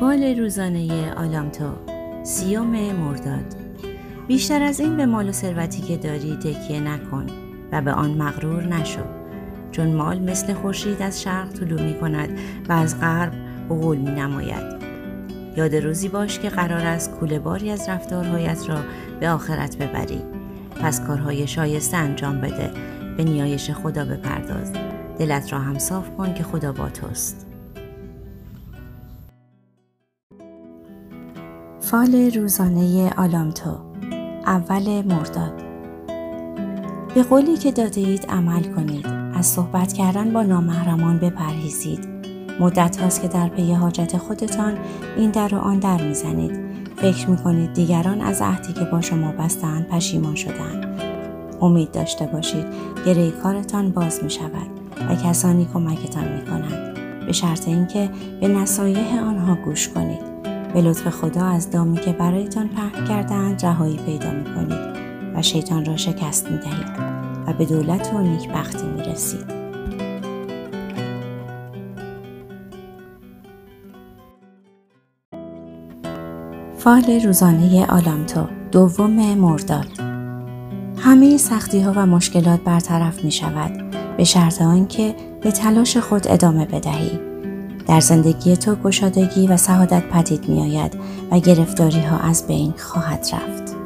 فال روزانه آلامتو. سیوم مرداد. بیشتر از این به مال و ثروتی که داری تکیه نکن و به آن مغرور نشو. چون مال مثل خورشید از شرق طلوع می کند و از غرب غول می نماید. یاد روزی باش که قرار است کوله باری از رفتارهایت را به آخرت ببری. پس کارهای شایسته انجام بده. به نیایش خدا بپرداز. دلت را هم صاف کن که خدا با توست. فال روزانه آلامتو اول مرداد. به قولی که داده اید عمل کنید. از صحبت کردن با نامحرمان بپرهیزید. مدت هاست که در پی حاجت خودتان این در و آن در می‌زنید. فکر می‌کنید دیگران از عهدی که با شما بستند پشیمان شدند امید داشته باشید گره کارتان باز می شود و کسانی کمکتان می کنند به شرط اینکه به نصایح آنها گوش کنید. به لطف خدا از دامی که برایتان پهن کردند رهایی پیدا می کنید و شیطان را شکست می دهید و به دولت و نیکبختی می رسید. فال روزانه آلامتو دوم مرداد همه سختی ها و مشکلات برطرف می شود به شرط آنکه به تلاش خود ادامه بدهی در زندگی تو گشادگی و سعادت پدید می آید و گرفتاری ها از بین خواهد رفت.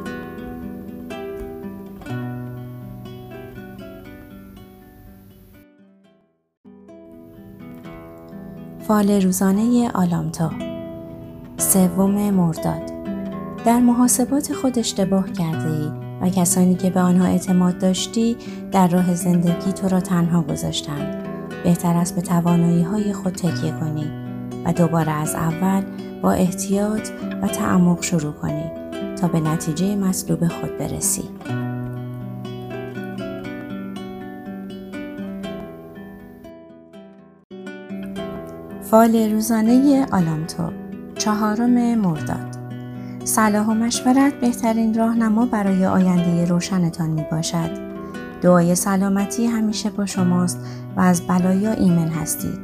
فال روزانه آلامتا سوم مرداد. در محاسبات خود اشتباه کرده ای و کسانی که به آنها اعتماد داشتی در راه زندگی تو را تنها گذاشتند. بهتر است به توانایی های خود تکیه کنی و دوباره از اول با احتیاط و تعمق شروع کنی تا به نتیجه مطلوب خود برسی. فال روزانه آلامتو چهارم مرداد صلاح و مشورت بهترین راهنما برای آینده روشنتان می باشد. دعای سلامتی همیشه با شماست و از بلایا ایمن هستید.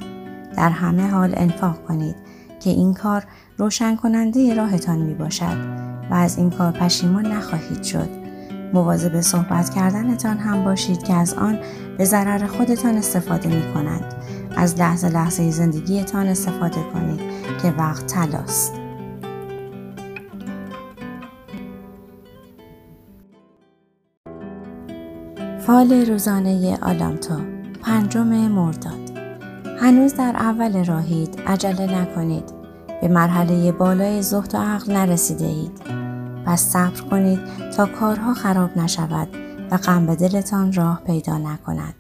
در همه حال انفاق کنید که این کار روشن کننده راهتان می باشد و از این کار پشیمان نخواهید شد. مواظب صحبت کردنتان هم باشید که از آن به ضرر خودتان استفاده می کنند. از لحظه لحظه زندگیتان استفاده کنید که وقت تلاست. فال روزانه آلامتو پنجم مرداد. هنوز در اول راهید عجله نکنید. به مرحله بالای زهد و عقل نرسیده اید. پس صبر کنید تا کارها خراب نشود و غم به دلتان راه پیدا نکند.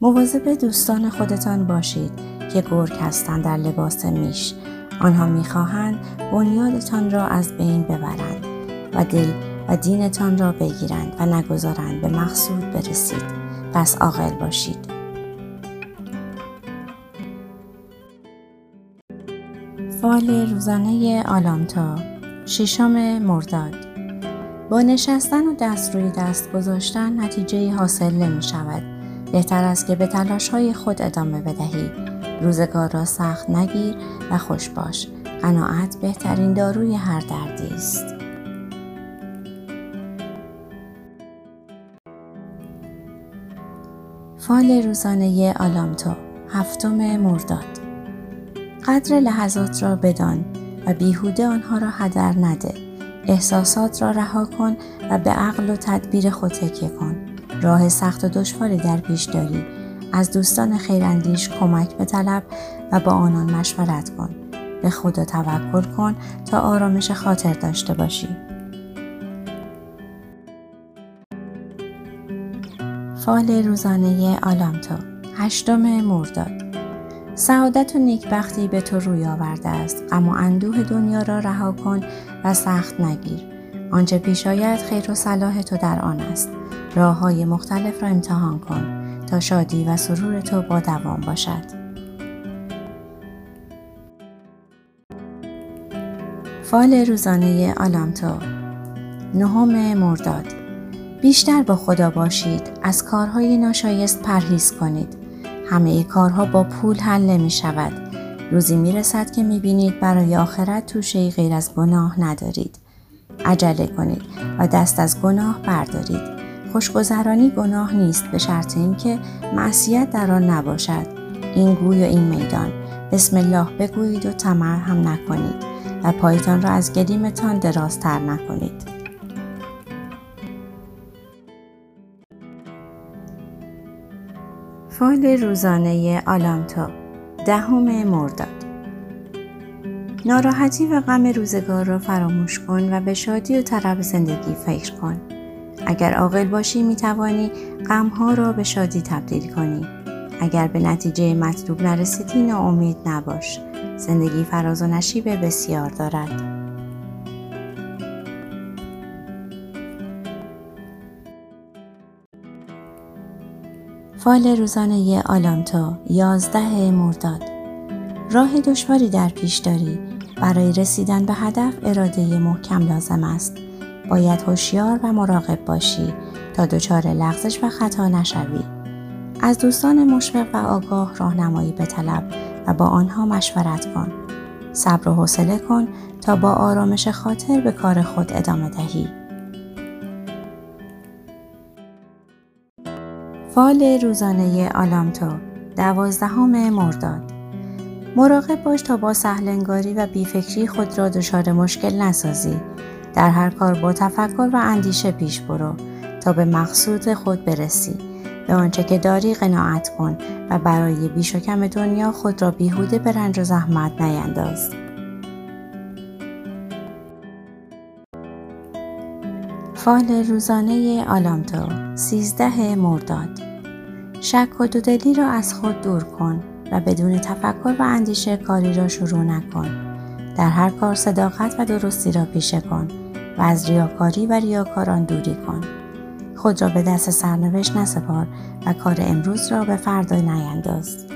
مواظب دوستان خودتان باشید که گرگ هستند در لباس میش. آنها می‌خواهند بنیادتان را از بین ببرند و دل و دینتان را بگیرند و نگذارند به مقصود برسید پس عاقل باشید فال روزانه آلامتا ششم مرداد با نشستن و دست روی دست گذاشتن نتیجه حاصل نمی شود. بهتر است که به تلاش های خود ادامه بدهی. روزگار را سخت نگیر و خوش باش. قناعت بهترین داروی هر دردی است. فال روزانه آلامتو هفتم مرداد. قدر لحظات را بدان و بیهوده آنها را هدر نده. احساسات را رها کن و به عقل و تدبیر خود تکیه کن. راه سخت و دشواری در پیش داری. از دوستان خیراندیش کمک بطلب و با آنان مشورت کن. به خدا توکل کن تا آرامش خاطر داشته باشی. فال روزانه آلامتو هشتم مرداد. سعادت و نیکبختی به تو روی آورده است و اندوه دنیا را رها کن و سخت نگیر. آنچه پیش آید خیر و صلاح تو در آن است. راه های مختلف را امتحان کن تا شادی و سرور تو با دوام باشد. فال روزانه آلامتو نهم مرداد. بیشتر با خدا باشید از کارهای ناشایست پرهیز کنید همه کارها با پول حل نمی شود روزی می‌رسد که می‌بینید برای آخرت توشه غیر از گناه ندارید. عجله کنید و دست از گناه بردارید. خوشگذرانی گناه نیست به شرط اینکه معصیت در آن نباشد. این گوی و این میدان. بسم الله بگویید و طمع هم نکنید و پایتان را از گلیمتان درازتر نکنید. فال روزانه آلامتو دهم مرداد ناراحتی و غم روزگار را فراموش کن و به شادی و طرب زندگی فکر کن. اگر عاقل باشی می توانی غمها را به شادی تبدیل کنی. اگر به نتیجه مطلوب نرسیدی ناامید نباش. زندگی فراز و نشیب بسیار دارد. فال روزانه آلامتو یازده مرداد. راه دشواری در پیش داری. برای رسیدن به هدف اراده محکم لازم است. باید هوشیار و مراقب باشی تا دچار لغزش و خطا نشوی. از دوستان مشفق و آگاه راهنمایی طلب و با آنها مشورت کن. صبر و حوصله کن تا با آرامش خاطر به کار خود ادامه دهی. فال روزانه آلامتو دوازدهم مرداد. مراقب باش تا با سهلنگاری و بیفکری خود را دچار مشکل نسازی. در هر کار با تفکر و اندیشه پیش برو تا به مقصود خود برسی. به آنچه که داری قناعت کن و برای بیش و کم دنیا خود را بیهوده به رنج و زحمت نینداز. فال روزانه آلامتو سیزده مرداد شک و دودلی را از خود دور کن و بدون تفکر و اندیشه کاری را شروع نکن. در هر کار صداقت و درستی را پیشه کن و از ریاکاری و ریاکاران دوری کن. خود را به دست سرنوشت نسپار و کار امروز را به فردا نینداز.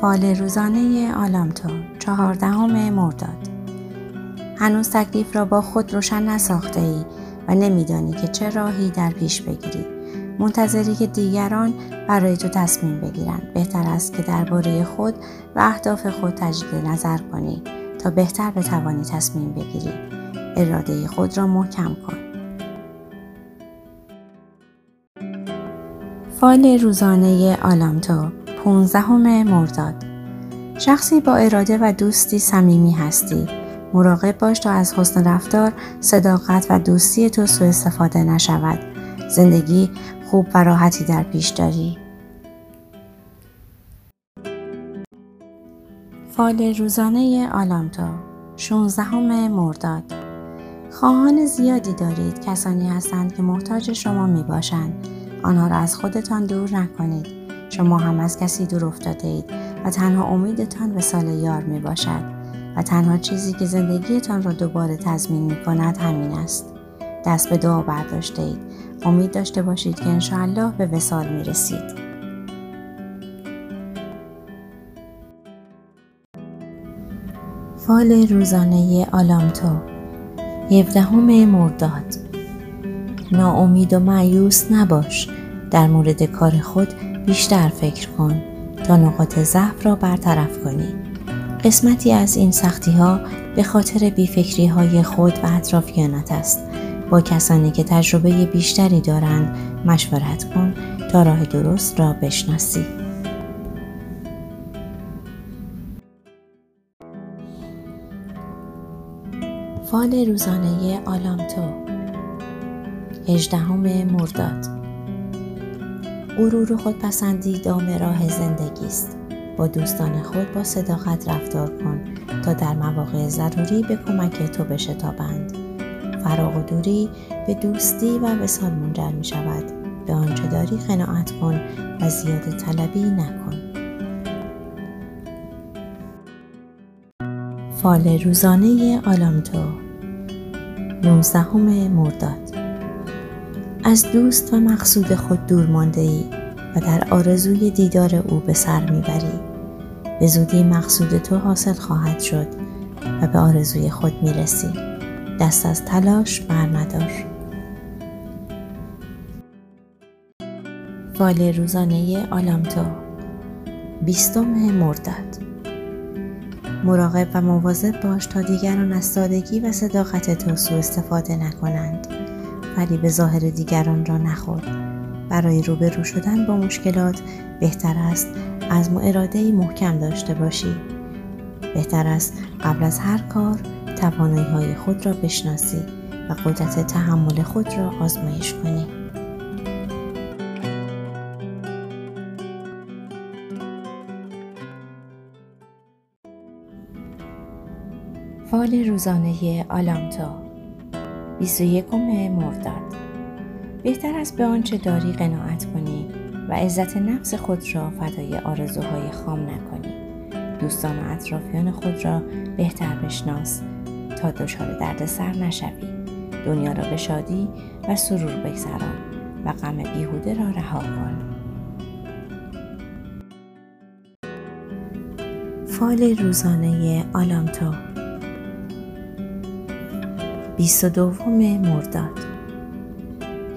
فال روزانه آلامتو چهاردهم مرداد هنوز تکلیف را با خود روشن نساخته ای و نمیدانی که چه راهی در پیش بگیری. منتظری که دیگران برای تو تصمیم بگیرند بهتر است که درباره خود و اهداف خود تجدید نظر کنی تا بهتر بتوانی تصمیم بگیری. اراده خود را محکم کن. فال روزانه آلامتو پونزدهم مرداد. شخصی با اراده و دوستی صمیمی هستی. مراقب باش تا از حسن رفتار، صداقت و دوستی تو سوء استفاده نشود. زندگی خوب و راحتی در پیش داری. فال روزانه آلامتو 16 مرداد خواهان زیادی دارید کسانی هستند که محتاج شما می باشند. آنها را از خودتان دور نکنید. شما هم از کسی دور افتاده اید و تنها امیدتان به سال یار می باشد. و تنها چیزی که زندگیتان را دوباره تضمین می کند همین است. دست به دعا برداشته اید. امید داشته باشید که انشاءالله به وسال می رسید. فال روزانه آلامتو یفدهم مرداد ناامید و معیوس نباش در مورد کار خود بیشتر فکر کن تا نقاط ضعف را برطرف کنی قسمتی از این سختی ها به خاطر بیفکری های خود و اطرافیانت است. با کسانی که تجربه بیشتری دارند مشورت کن تا راه درست را بشناسی. فال روزانه آلامتو هجدهم مرداد غرور و خودپسندی دام راه زندگی است با دوستان خود با صداقت رفتار کن تا در مواقع ضروری به کمک تو بشتابند. فراغ و دوری به دوستی و وسال منجر می شود. به آنچه داری قناعت کن و زیاده طلبی نکن. فال روزانه آلامتو. 19 مرداد. از دوست و مقصود خود دور مانده ای و در آرزوی دیدار او به سر می‌بری به زودی مقصود تو حاصل خواهد شد و به آرزوی خود می‌رسی. دست از تلاش بر ندار فال روزانه آلامتو. بیستم مرداد. مراقب و مواظب باش تا دیگران از سادگی و صداقت تو سوء استفاده نکنند. ولی به ظاهر دیگران را نخور. برای روبرو شدن با مشکلات بهتر است از و اراده محکم داشته باشی. بهتر است قبل از هر کار توانایی های خود را بشناسی و قدرت تحمل خود را آزمایش کنی. فال روزانه آلامتو 21 مرداد. بهتر است به آنچه داری قناعت کنی. و عزت نفس خود را فدای آرزوهای خام نکنی. دوستان و اطرافیان خود را بهتر بشناس تا دچار دردسر نشوی. دنیا را به شادی و سرور بگذران و غم بیهوده را رها کن. فال روزانه آلامتو. 22 مرداد.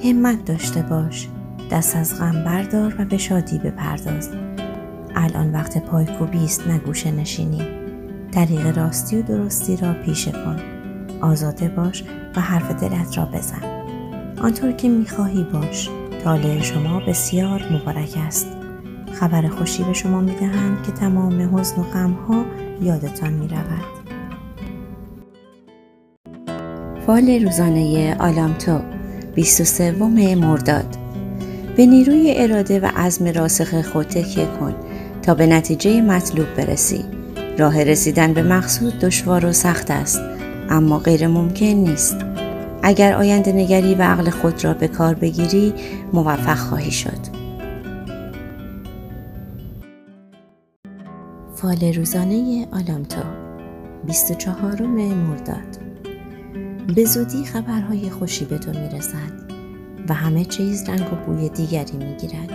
همت داشته باش. دست از غم بردار و به شادی بپرداز. الان وقت پایکوبی است نگوشه نشینی. طریق راستی و درستی را پیشه کن آزاده باش و حرف دلت را بزن. آنطور که می‌خواهی باش. طالع شما بسیار مبارک است. خبر خوشی به شما می‌دهند که تمام حزن و غمها یادتان می‌رود. فال روزانه آلامتو 23 مرداد. به نیروی اراده و عزم راسخ خود تکیه کن تا به نتیجه مطلوب برسی. راه رسیدن به مقصود دشوار و سخت است اما غیر ممکن نیست. اگر آینده نگری و عقل خود را به کار بگیری موفق خواهی شد. فال روزانه آلامتو 24 مرداد. به زودی خبرهای خوشی به تو می‌رسد. و همه چیز رنگ و بوی دیگری می‌گیرد.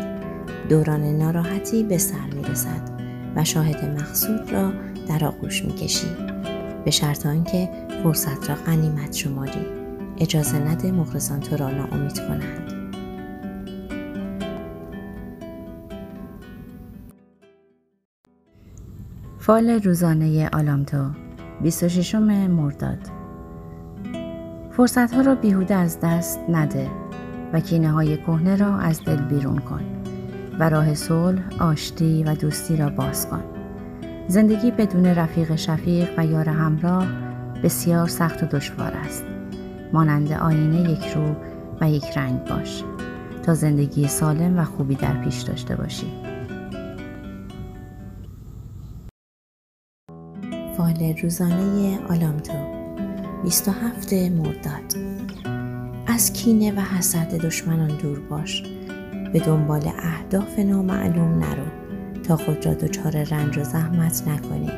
دوران ناراحتی به سر می‌رسد و شاهد مقصود را در آغوش می‌کشی. به شرط آنکه فرصت را غنیمت شماری. اجازه نده مخلصان تو را ناامید کنند. فال روزانه آلامتو 26 مرداد. فرصت ها را بیهوده از دست نده. و کینه های کهنه را از دل بیرون کن و راه صلح، آشتی و دوستی را باز کن. زندگی بدون رفیق شفیق و یار همراه بسیار سخت و دشوار است. مانند آینه یک رو و یک رنگ باش تا زندگی سالم و خوبی در پیش داشته باشی. فال روزانه آلامتو 27 مرداد از کینه و حسد دشمنان دور باش. به دنبال اهداف نامعلوم نرو تا خود را دچار رنج و زحمت نکنی.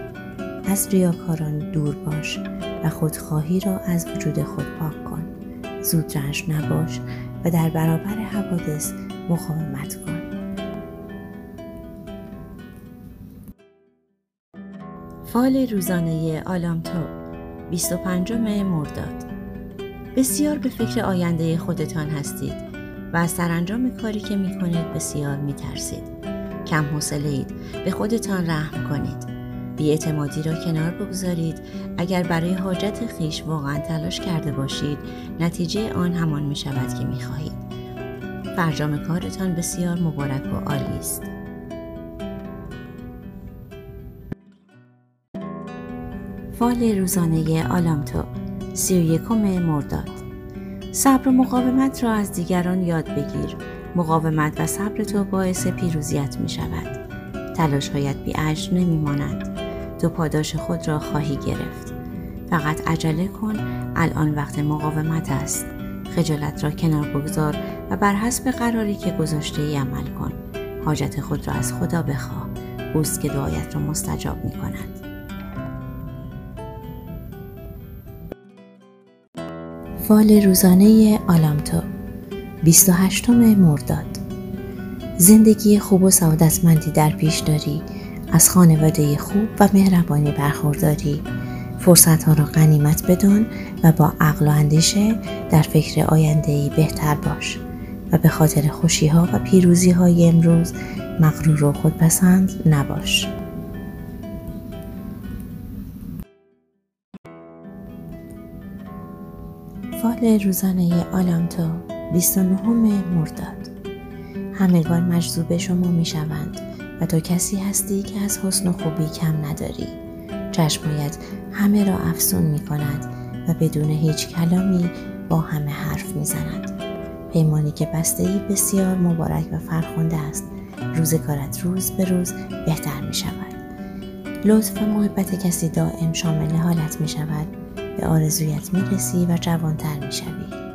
از ریاکاران دور باش و خودخواهی را از وجود خود پاک کن. زود رنج نباش و در برابر حوادث مقاومت کن. فال روزانه آلامتو 25 مرداد. بسیار به فکر آینده خودتان هستید و از سرانجام کاری که می کنید بسیار می ترسید. کم حوصله اید به خودتان رحم کنید. بیاعتمادی را کنار بگذارید اگر برای حاجت خیش واقعا تلاش کرده باشید نتیجه آن همان می شود که می خواهید. فرجام کارتان بسیار مبارک و عالی است. فال روزانه آلامتو سی و یکم مرداد. صبر و مقاومت را از دیگران یاد بگیر. مقاومت و صبر تو باعث پیروزیت می شود تلاشهایت بی اجر نمی مانند تو پاداش خود را خواهی گرفت. فقط عجله کن. الان وقت مقاومت است. خجالت را کنار بگذار و بر حسب قراری که گذاشته ای عمل کن. حاجت خود را از خدا بخواه. اوست که دعایت را مستجاب می کند فال روزانه آلامتو 28 مرداد. زندگی خوب و سعادتمندی در پیش داری از خانواده خوب و مهربانی برخورداری. فرصت ها را غنیمت بدان و با عقل و اندیشه در فکر آینده ای بهتر باش و به خاطر خوشی ها و پیروزی های امروز مغرور و خودپسند نباش. فال روزانه آلامتو 29 مرداد. همگان مجذوب شما می شوند و تو کسی هستی که از حسن و خوبی کم نداری. چشمایت همه را افسون می کند و بدون هیچ کلامی با همه حرف می زند. پیمانی که بسته بسیار مبارک و فرخنده است. روزگارت روز به روز بهتر می شود لطف و محبت کسی دائم شامل حالت می شود به آرزویت می رسی و جوانتر می شوی